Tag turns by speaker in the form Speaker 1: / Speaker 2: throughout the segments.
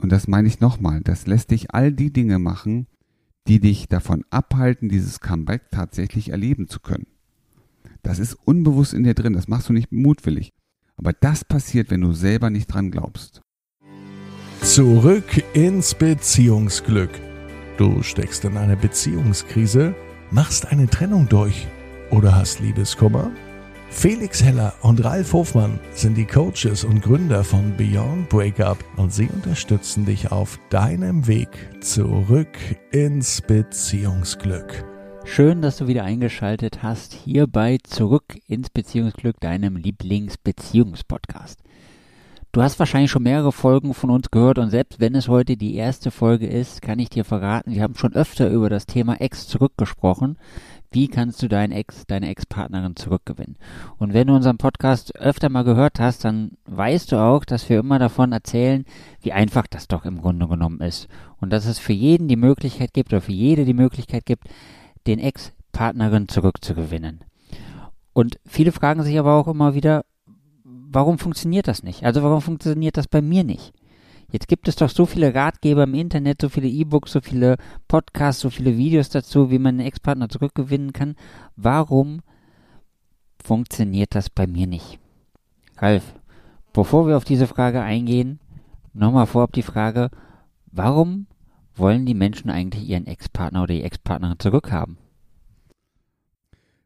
Speaker 1: und das meine ich nochmal, das lässt dich all die Dinge machen, die dich davon abhalten, dieses Comeback tatsächlich erleben zu können. Das ist unbewusst in dir drin, das machst du nicht mutwillig. Aber das passiert, wenn du selber nicht dran glaubst.
Speaker 2: Zurück ins Beziehungsglück. Du steckst in einer Beziehungskrise, machst eine Trennung durch oder hast Liebeskummer? Felix Heller und Ralf Hofmann sind die Coaches und Gründer von Beyond Breakup und sie unterstützen dich auf deinem Weg zurück ins Beziehungsglück.
Speaker 3: Schön, dass du wieder eingeschaltet hast hier bei Zurück ins Beziehungsglück, deinem Lieblingsbeziehungspodcast. Du hast wahrscheinlich schon mehrere Folgen von uns gehört und selbst wenn es heute die erste Folge ist, kann ich dir verraten, wir haben schon öfter über das Thema Ex zurückgesprochen. Wie kannst du deinen Ex, deine Ex-Partnerin zurückgewinnen? Und wenn du unseren Podcast öfter mal gehört hast, dann weißt du auch, dass wir immer davon erzählen, wie einfach das doch im Grunde genommen ist. Und dass es für jeden die Möglichkeit gibt oder für jede die Möglichkeit gibt, den Ex-Partnerin zurückzugewinnen. Und viele fragen sich aber auch immer wieder, warum funktioniert das nicht? Also warum funktioniert das bei mir nicht? Jetzt gibt es doch so viele Ratgeber im Internet, so viele E-Books, so viele Podcasts, so viele Videos dazu, wie man einen Ex-Partner zurückgewinnen kann. Warum funktioniert das bei mir nicht? Ralf, bevor wir auf diese Frage eingehen, nochmal vorab die Frage, warum wollen die Menschen eigentlich ihren Ex-Partner oder die Ex-Partnerin zurückhaben?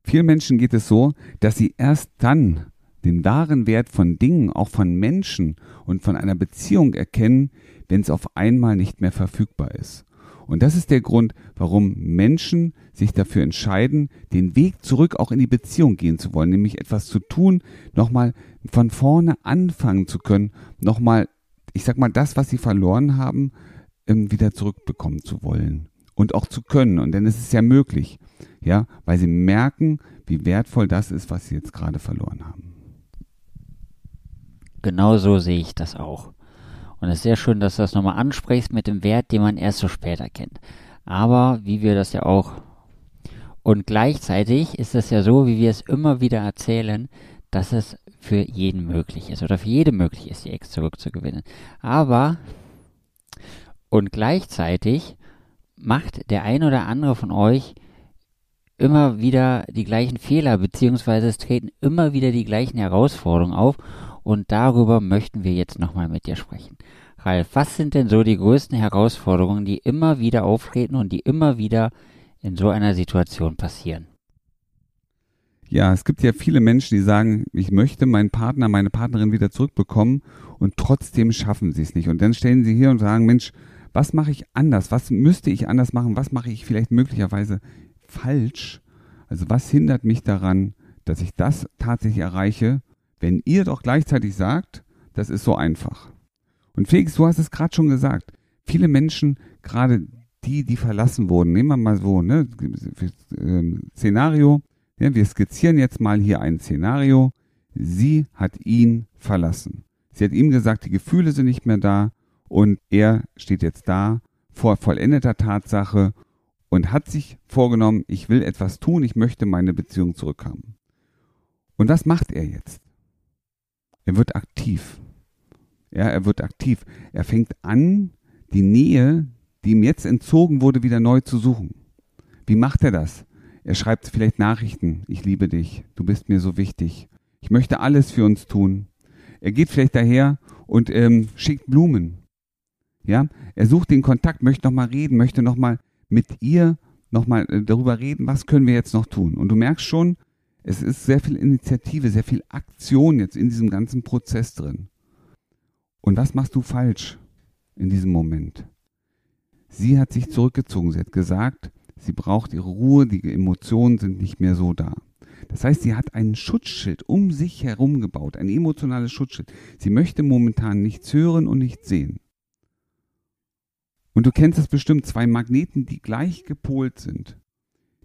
Speaker 1: Vielen Menschen geht es so, dass sie erst dann den wahren Wert von Dingen, auch von Menschen und von einer Beziehung erkennen, wenn es auf einmal nicht mehr verfügbar ist. Und das ist der Grund, warum Menschen sich dafür entscheiden, den Weg zurück auch in die Beziehung gehen zu wollen, nämlich etwas zu tun, nochmal von vorne anfangen zu können, nochmal, ich sag mal, das, was sie verloren haben, wieder zurückbekommen zu wollen und auch zu können. Und denn es ist ja möglich, ja, weil sie merken, wie wertvoll das ist, was sie jetzt gerade verloren haben.
Speaker 3: Genau so sehe ich das auch. Und es ist sehr schön, dass du das nochmal ansprichst mit dem Wert, den man erst so später kennt. Aber wie wir das ja auch. Und gleichzeitig ist es ja so, wie wir es immer wieder erzählen, dass es für jeden möglich ist oder für jede möglich ist, die Ex zurückzugewinnen. Aber und gleichzeitig macht der ein oder andere von euch immer wieder die gleichen Fehler, beziehungsweise es treten immer wieder die gleichen Herausforderungen auf und darüber möchten wir jetzt nochmal mit dir sprechen. Ralf, was sind denn so die größten Herausforderungen, die immer wieder auftreten und die immer wieder in so einer Situation passieren?
Speaker 1: Ja, es gibt ja viele Menschen, die sagen, ich möchte meinen Partner, meine Partnerin wieder zurückbekommen und trotzdem schaffen sie es nicht. Und dann stellen sie hier und sagen, Mensch, was mache ich anders? Was müsste ich anders machen? Was mache ich vielleicht möglicherweise falsch? Also was hindert mich daran, dass ich das tatsächlich erreiche, wenn ihr doch gleichzeitig sagt, das ist so einfach. Und Felix, du hast es gerade schon gesagt, viele Menschen, gerade die, die verlassen wurden, nehmen wir mal so, ne, ähm, Szenario, ja, wir skizzieren jetzt mal hier ein Szenario, sie hat ihn verlassen. Sie hat ihm gesagt, die Gefühle sind nicht mehr da und er steht jetzt da vor vollendeter Tatsache und hat sich vorgenommen, ich will etwas tun, ich möchte meine Beziehung zurückhaben. Und was macht er jetzt? Er wird aktiv. Ja, er wird aktiv. Er fängt an, die Nähe, die ihm jetzt entzogen wurde, wieder neu zu suchen. Wie macht er das? Er schreibt vielleicht Nachrichten. Ich liebe dich. Du bist mir so wichtig. Ich möchte alles für uns tun. Er geht vielleicht daher und ähm, schickt Blumen. Ja, er sucht den Kontakt, möchte nochmal reden, möchte nochmal mit ihr nochmal äh, darüber reden, was können wir jetzt noch tun. Und du merkst schon, es ist sehr viel Initiative, sehr viel Aktion jetzt in diesem ganzen Prozess drin. Und was machst du falsch in diesem Moment? Sie hat sich zurückgezogen. Sie hat gesagt, sie braucht ihre Ruhe, die Emotionen sind nicht mehr so da. Das heißt, sie hat einen Schutzschild um sich herum gebaut, ein emotionales Schutzschild. Sie möchte momentan nichts hören und nichts sehen. Und du kennst es bestimmt, zwei Magneten, die gleich gepolt sind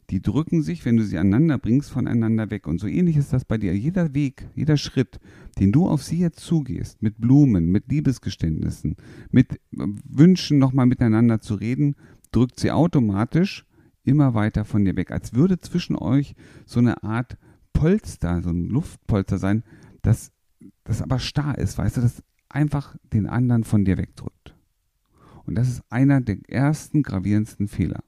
Speaker 1: die drücken sich, wenn du sie aneinander bringst, voneinander weg. Und so ähnlich ist das bei dir. Jeder Weg, jeder Schritt, den du auf sie jetzt zugehst, mit Blumen, mit Liebesgeständnissen, mit äh, Wünschen nochmal miteinander zu reden, drückt sie automatisch immer weiter von dir weg. Als würde zwischen euch so eine Art Polster, so ein Luftpolster sein, das, das aber starr ist, weißt du, das einfach den anderen von dir wegdrückt. Und das ist einer der ersten gravierendsten Fehler.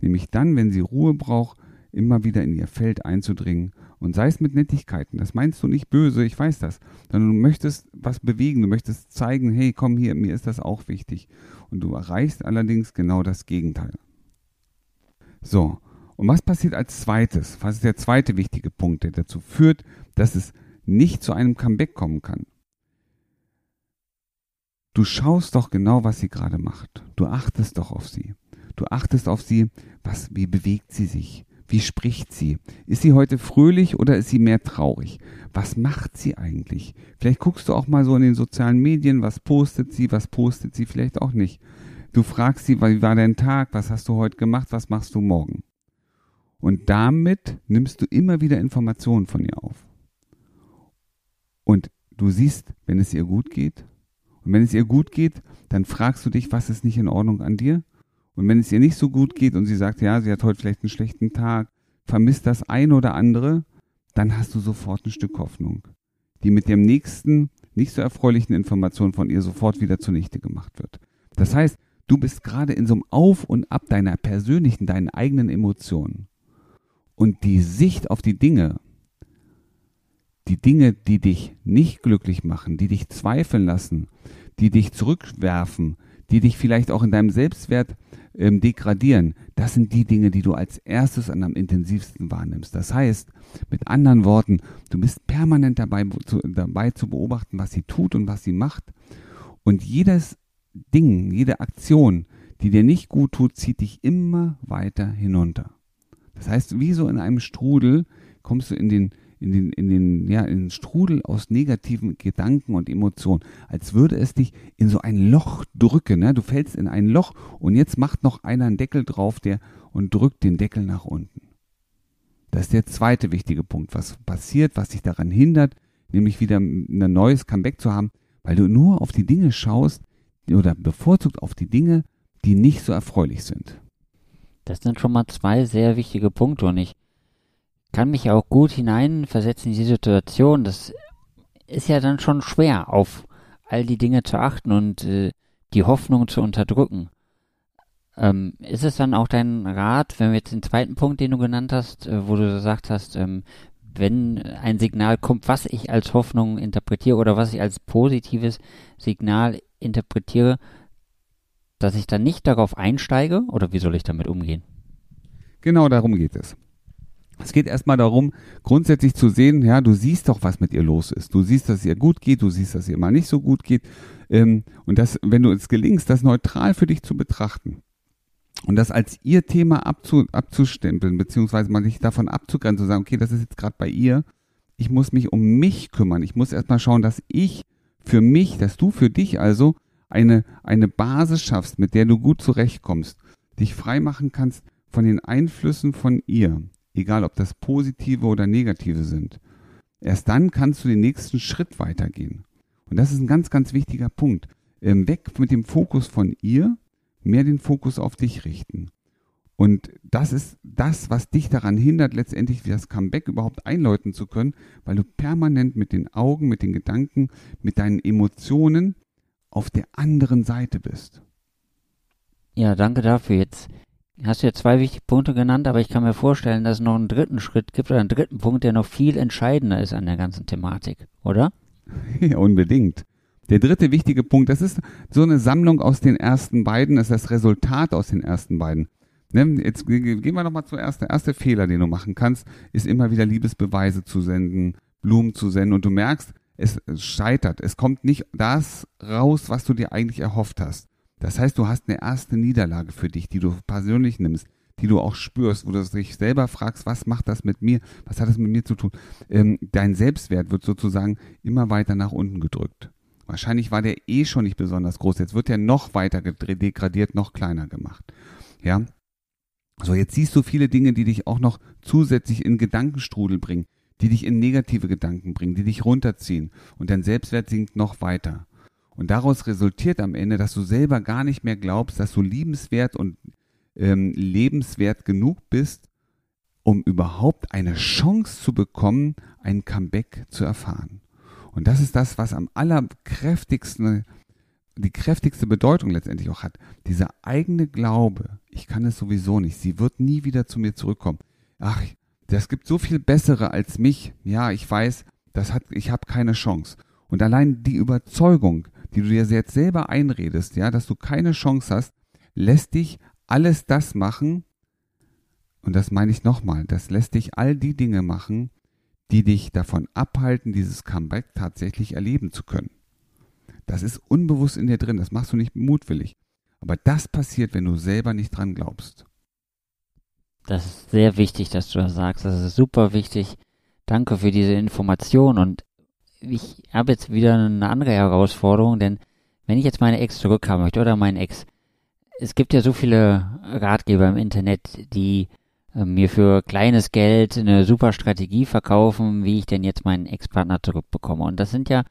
Speaker 1: Nämlich dann, wenn sie Ruhe braucht, immer wieder in ihr Feld einzudringen und sei es mit Nettigkeiten. Das meinst du nicht böse, ich weiß das, sondern du möchtest was bewegen, du möchtest zeigen, hey, komm hier, mir ist das auch wichtig. Und du erreichst allerdings genau das Gegenteil. So, und was passiert als zweites? Was ist der zweite wichtige Punkt, der dazu führt, dass es nicht zu einem Comeback kommen kann? Du schaust doch genau, was sie gerade macht. Du achtest doch auf sie. Du achtest auf sie, was, wie bewegt sie sich? Wie spricht sie? Ist sie heute fröhlich oder ist sie mehr traurig? Was macht sie eigentlich? Vielleicht guckst du auch mal so in den sozialen Medien, was postet sie, was postet sie vielleicht auch nicht. Du fragst sie, wie war dein Tag, was hast du heute gemacht, was machst du morgen? Und damit nimmst du immer wieder Informationen von ihr auf. Und du siehst, wenn es ihr gut geht. Und wenn es ihr gut geht, dann fragst du dich, was ist nicht in Ordnung an dir? Und wenn es ihr nicht so gut geht und sie sagt, ja, sie hat heute vielleicht einen schlechten Tag, vermisst das ein oder andere, dann hast du sofort ein Stück Hoffnung, die mit dem nächsten, nicht so erfreulichen Information von ihr sofort wieder zunichte gemacht wird. Das heißt, du bist gerade in so einem Auf und Ab deiner persönlichen, deinen eigenen Emotionen. Und die Sicht auf die Dinge, die Dinge, die dich nicht glücklich machen, die dich zweifeln lassen, die dich zurückwerfen, die dich vielleicht auch in deinem Selbstwert ähm, degradieren, das sind die Dinge, die du als erstes und am intensivsten wahrnimmst. Das heißt, mit anderen Worten, du bist permanent dabei zu, dabei zu beobachten, was sie tut und was sie macht. Und jedes Ding, jede Aktion, die dir nicht gut tut, zieht dich immer weiter hinunter. Das heißt, wie so in einem Strudel kommst du in den, in den, in den, ja, in den Strudel aus negativen Gedanken und Emotionen, als würde es dich in so ein Loch drücken. Ne? Du fällst in ein Loch und jetzt macht noch einer einen Deckel drauf, der und drückt den Deckel nach unten. Das ist der zweite wichtige Punkt, was passiert, was dich daran hindert, nämlich wieder ein neues Comeback zu haben, weil du nur auf die Dinge schaust oder bevorzugt auf die Dinge, die nicht so erfreulich sind.
Speaker 3: Das sind schon mal zwei sehr wichtige Punkte und ich kann mich auch gut hineinversetzen in die Situation. Das ist ja dann schon schwer, auf all die Dinge zu achten und äh, die Hoffnung zu unterdrücken. Ähm, ist es dann auch dein Rat, wenn wir jetzt den zweiten Punkt, den du genannt hast, äh, wo du gesagt hast, ähm, wenn ein Signal kommt, was ich als Hoffnung interpretiere oder was ich als positives Signal interpretiere, dass ich dann nicht darauf einsteige oder wie soll ich damit umgehen?
Speaker 1: Genau darum geht es. Es geht erstmal darum, grundsätzlich zu sehen, ja, du siehst doch, was mit ihr los ist. Du siehst, dass ihr gut geht, du siehst, dass ihr mal nicht so gut geht. Ähm, und das, wenn du es gelingst, das neutral für dich zu betrachten und das als ihr Thema abzu, abzustempeln, beziehungsweise mal sich davon abzugrenzen, zu sagen, okay, das ist jetzt gerade bei ihr, ich muss mich um mich kümmern. Ich muss erstmal schauen, dass ich für mich, dass du für dich also eine, eine Basis schaffst, mit der du gut zurechtkommst, dich frei machen kannst von den Einflüssen von ihr egal ob das positive oder negative sind. Erst dann kannst du den nächsten Schritt weitergehen. Und das ist ein ganz, ganz wichtiger Punkt. Ähm, weg mit dem Fokus von ihr, mehr den Fokus auf dich richten. Und das ist das, was dich daran hindert, letztendlich das Comeback überhaupt einläuten zu können, weil du permanent mit den Augen, mit den Gedanken, mit deinen Emotionen auf der anderen Seite bist.
Speaker 3: Ja, danke dafür. Jetzt hast ja zwei wichtige Punkte genannt, aber ich kann mir vorstellen, dass es noch einen dritten Schritt gibt oder einen dritten Punkt, der noch viel entscheidender ist an der ganzen Thematik, oder?
Speaker 1: Ja, unbedingt. Der dritte wichtige Punkt, das ist so eine Sammlung aus den ersten beiden, das ist das Resultat aus den ersten beiden. Ne, jetzt gehen wir nochmal zuerst. Der erste Fehler, den du machen kannst, ist immer wieder Liebesbeweise zu senden, Blumen zu senden und du merkst, es scheitert. Es kommt nicht das raus, was du dir eigentlich erhofft hast. Das heißt, du hast eine erste Niederlage für dich, die du persönlich nimmst, die du auch spürst, wo du dich selber fragst, was macht das mit mir, was hat das mit mir zu tun. Ähm, dein Selbstwert wird sozusagen immer weiter nach unten gedrückt. Wahrscheinlich war der eh schon nicht besonders groß. Jetzt wird er noch weiter degradiert, noch kleiner gemacht. Ja. So, jetzt siehst du viele Dinge, die dich auch noch zusätzlich in Gedankenstrudel bringen, die dich in negative Gedanken bringen, die dich runterziehen und dein Selbstwert sinkt noch weiter. Und daraus resultiert am Ende, dass du selber gar nicht mehr glaubst, dass du liebenswert und ähm, lebenswert genug bist, um überhaupt eine Chance zu bekommen, ein Comeback zu erfahren. Und das ist das, was am allerkräftigsten die kräftigste Bedeutung letztendlich auch hat. Dieser eigene Glaube, ich kann es sowieso nicht, sie wird nie wieder zu mir zurückkommen. Ach, das gibt so viel bessere als mich. Ja, ich weiß, das hat, ich habe keine Chance. Und allein die Überzeugung, die du dir jetzt selber einredest, ja, dass du keine Chance hast, lässt dich alles das machen, und das meine ich nochmal, das lässt dich all die Dinge machen, die dich davon abhalten, dieses Comeback tatsächlich erleben zu können. Das ist unbewusst in dir drin, das machst du nicht mutwillig. Aber das passiert, wenn du selber nicht dran glaubst.
Speaker 3: Das ist sehr wichtig, dass du das sagst. Das ist super wichtig. Danke für diese Information. Und ich habe jetzt wieder eine andere Herausforderung, denn wenn ich jetzt meine Ex zurückhaben möchte oder meinen Ex, es gibt ja so viele Ratgeber im Internet, die äh, mir für kleines Geld eine super Strategie verkaufen, wie ich denn jetzt meinen Ex-Partner zurückbekomme. Und das sind ja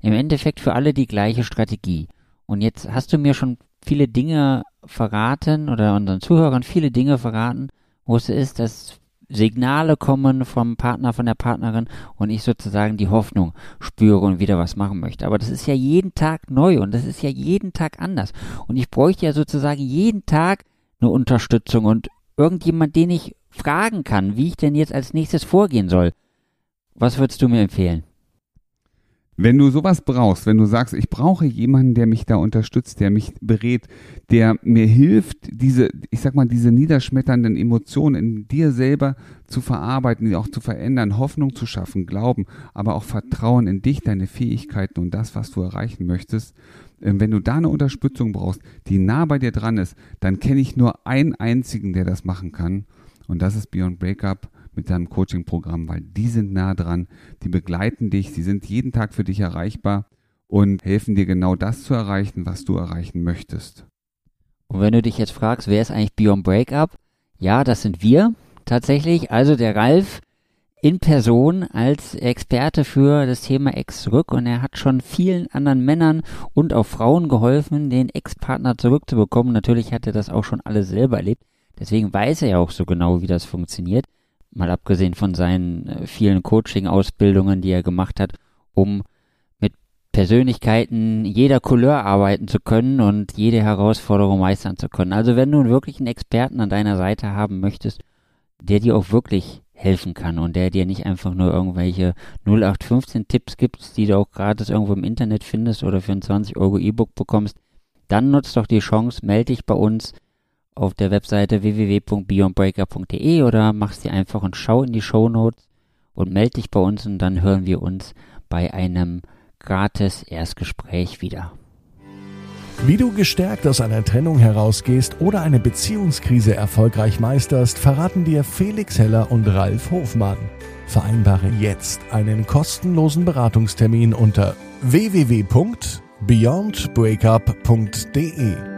Speaker 3: im Endeffekt für alle die gleiche Strategie. Und jetzt hast du mir schon viele Dinge verraten oder unseren Zuhörern viele Dinge verraten, wo es ist, dass Signale kommen vom Partner, von der Partnerin und ich sozusagen die Hoffnung spüre und wieder was machen möchte. Aber das ist ja jeden Tag neu und das ist ja jeden Tag anders. Und ich bräuchte ja sozusagen jeden Tag eine Unterstützung und irgendjemand, den ich fragen kann, wie ich denn jetzt als nächstes vorgehen soll. Was würdest du mir empfehlen?
Speaker 1: Wenn du sowas brauchst, wenn du sagst, ich brauche jemanden, der mich da unterstützt, der mich berät, der mir hilft, diese, ich sag mal, diese niederschmetternden Emotionen in dir selber zu verarbeiten, die auch zu verändern, Hoffnung zu schaffen, Glauben, aber auch Vertrauen in dich, deine Fähigkeiten und das, was du erreichen möchtest. Ähm, wenn du da eine Unterstützung brauchst, die nah bei dir dran ist, dann kenne ich nur einen einzigen, der das machen kann. Und das ist Beyond Breakup mit deinem Coaching-Programm, weil die sind nah dran, die begleiten dich, sie sind jeden Tag für dich erreichbar und helfen dir genau das zu erreichen, was du erreichen möchtest.
Speaker 3: Und wenn du dich jetzt fragst, wer ist eigentlich Beyond Breakup? Ja, das sind wir tatsächlich, also der Ralf in Person als Experte für das Thema Ex zurück und er hat schon vielen anderen Männern und auch Frauen geholfen, den Ex-Partner zurückzubekommen. Natürlich hat er das auch schon alles selber erlebt. Deswegen weiß er ja auch so genau, wie das funktioniert mal abgesehen von seinen äh, vielen Coaching-Ausbildungen, die er gemacht hat, um mit Persönlichkeiten jeder Couleur arbeiten zu können und jede Herausforderung meistern zu können. Also wenn du einen Experten an deiner Seite haben möchtest, der dir auch wirklich helfen kann und der dir nicht einfach nur irgendwelche 0815 Tipps gibt, die du auch gratis irgendwo im Internet findest oder für ein 20 Euro E-Book bekommst, dann nutzt doch die Chance, melde dich bei uns auf der Webseite www.beyondbreaker.de oder machst dir einfach und schau in die Show Notes und melde dich bei uns und dann hören wir uns bei einem gratis Erstgespräch wieder.
Speaker 2: Wie du gestärkt aus einer Trennung herausgehst oder eine Beziehungskrise erfolgreich meisterst, verraten dir Felix Heller und Ralf Hofmann. Vereinbare jetzt einen kostenlosen Beratungstermin unter www.beyondbreakup.de.